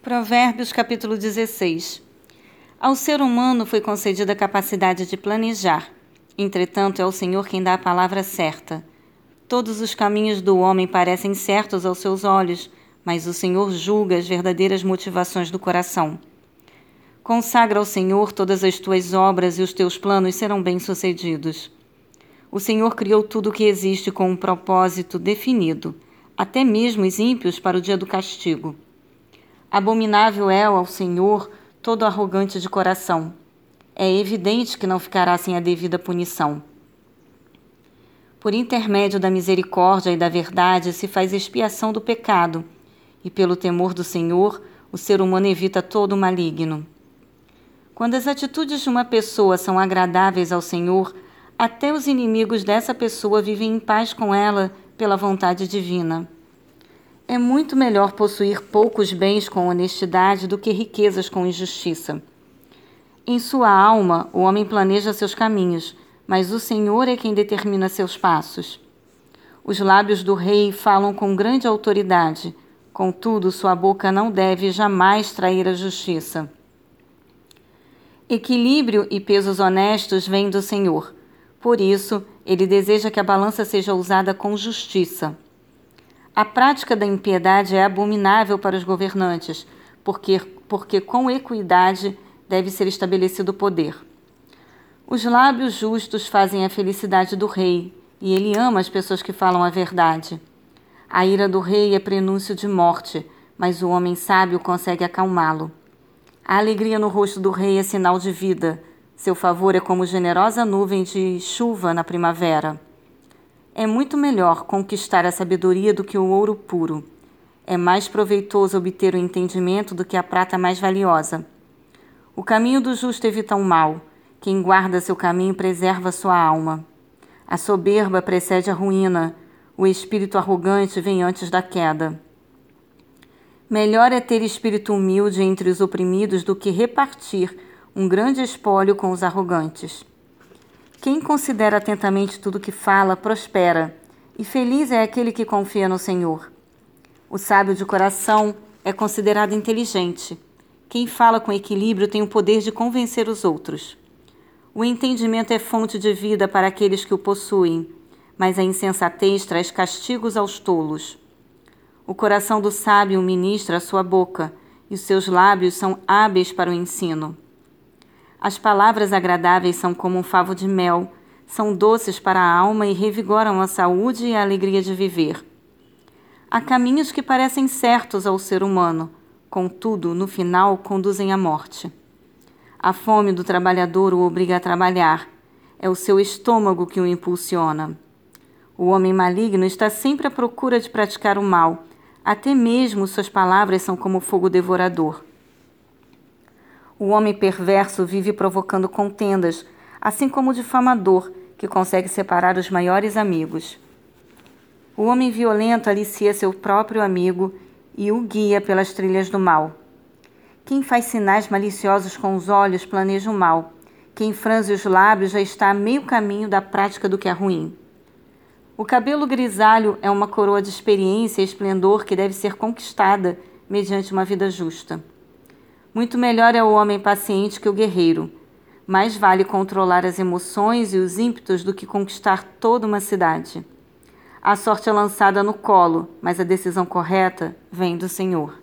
Provérbios capítulo 16 Ao ser humano foi concedida a capacidade de planejar. Entretanto, é o Senhor quem dá a palavra certa. Todos os caminhos do homem parecem certos aos seus olhos, mas o Senhor julga as verdadeiras motivações do coração. Consagra ao Senhor todas as tuas obras e os teus planos serão bem-sucedidos. O Senhor criou tudo o que existe com um propósito definido, até mesmo os ímpios para o dia do castigo. Abominável é ao Senhor todo arrogante de coração. É evidente que não ficará sem a devida punição. Por intermédio da misericórdia e da verdade se faz expiação do pecado, e pelo temor do Senhor o ser humano evita todo o maligno. Quando as atitudes de uma pessoa são agradáveis ao Senhor, até os inimigos dessa pessoa vivem em paz com ela pela vontade divina. É muito melhor possuir poucos bens com honestidade do que riquezas com injustiça. Em sua alma, o homem planeja seus caminhos, mas o Senhor é quem determina seus passos. Os lábios do rei falam com grande autoridade, contudo, sua boca não deve jamais trair a justiça. Equilíbrio e pesos honestos vêm do Senhor. Por isso, ele deseja que a balança seja usada com justiça. A prática da impiedade é abominável para os governantes, porque, porque com equidade deve ser estabelecido o poder. Os lábios justos fazem a felicidade do rei, e ele ama as pessoas que falam a verdade. A ira do rei é prenúncio de morte, mas o homem sábio consegue acalmá-lo. A alegria no rosto do rei é sinal de vida. Seu favor é como generosa nuvem de chuva na primavera. É muito melhor conquistar a sabedoria do que o ouro puro. É mais proveitoso obter o entendimento do que a prata mais valiosa. O caminho do justo evita o mal. Quem guarda seu caminho preserva sua alma. A soberba precede a ruína. O espírito arrogante vem antes da queda. Melhor é ter espírito humilde entre os oprimidos do que repartir um grande espólio com os arrogantes. Quem considera atentamente tudo que fala, prospera, e feliz é aquele que confia no Senhor. O sábio de coração é considerado inteligente. Quem fala com equilíbrio tem o poder de convencer os outros. O entendimento é fonte de vida para aqueles que o possuem, mas a insensatez traz castigos aos tolos. O coração do sábio ministra a sua boca, e os seus lábios são hábeis para o ensino. As palavras agradáveis são como um favo de mel, são doces para a alma e revigoram a saúde e a alegria de viver. Há caminhos que parecem certos ao ser humano, contudo, no final, conduzem à morte. A fome do trabalhador o obriga a trabalhar, é o seu estômago que o impulsiona. O homem maligno está sempre à procura de praticar o mal, até mesmo suas palavras são como fogo devorador. O homem perverso vive provocando contendas, assim como o difamador, que consegue separar os maiores amigos. O homem violento alicia seu próprio amigo e o guia pelas trilhas do mal. Quem faz sinais maliciosos com os olhos planeja o mal. Quem franze os lábios já está a meio caminho da prática do que é ruim. O cabelo grisalho é uma coroa de experiência e esplendor que deve ser conquistada mediante uma vida justa. Muito melhor é o homem paciente que o guerreiro. Mais vale controlar as emoções e os ímpetos do que conquistar toda uma cidade. A sorte é lançada no colo, mas a decisão correta vem do Senhor.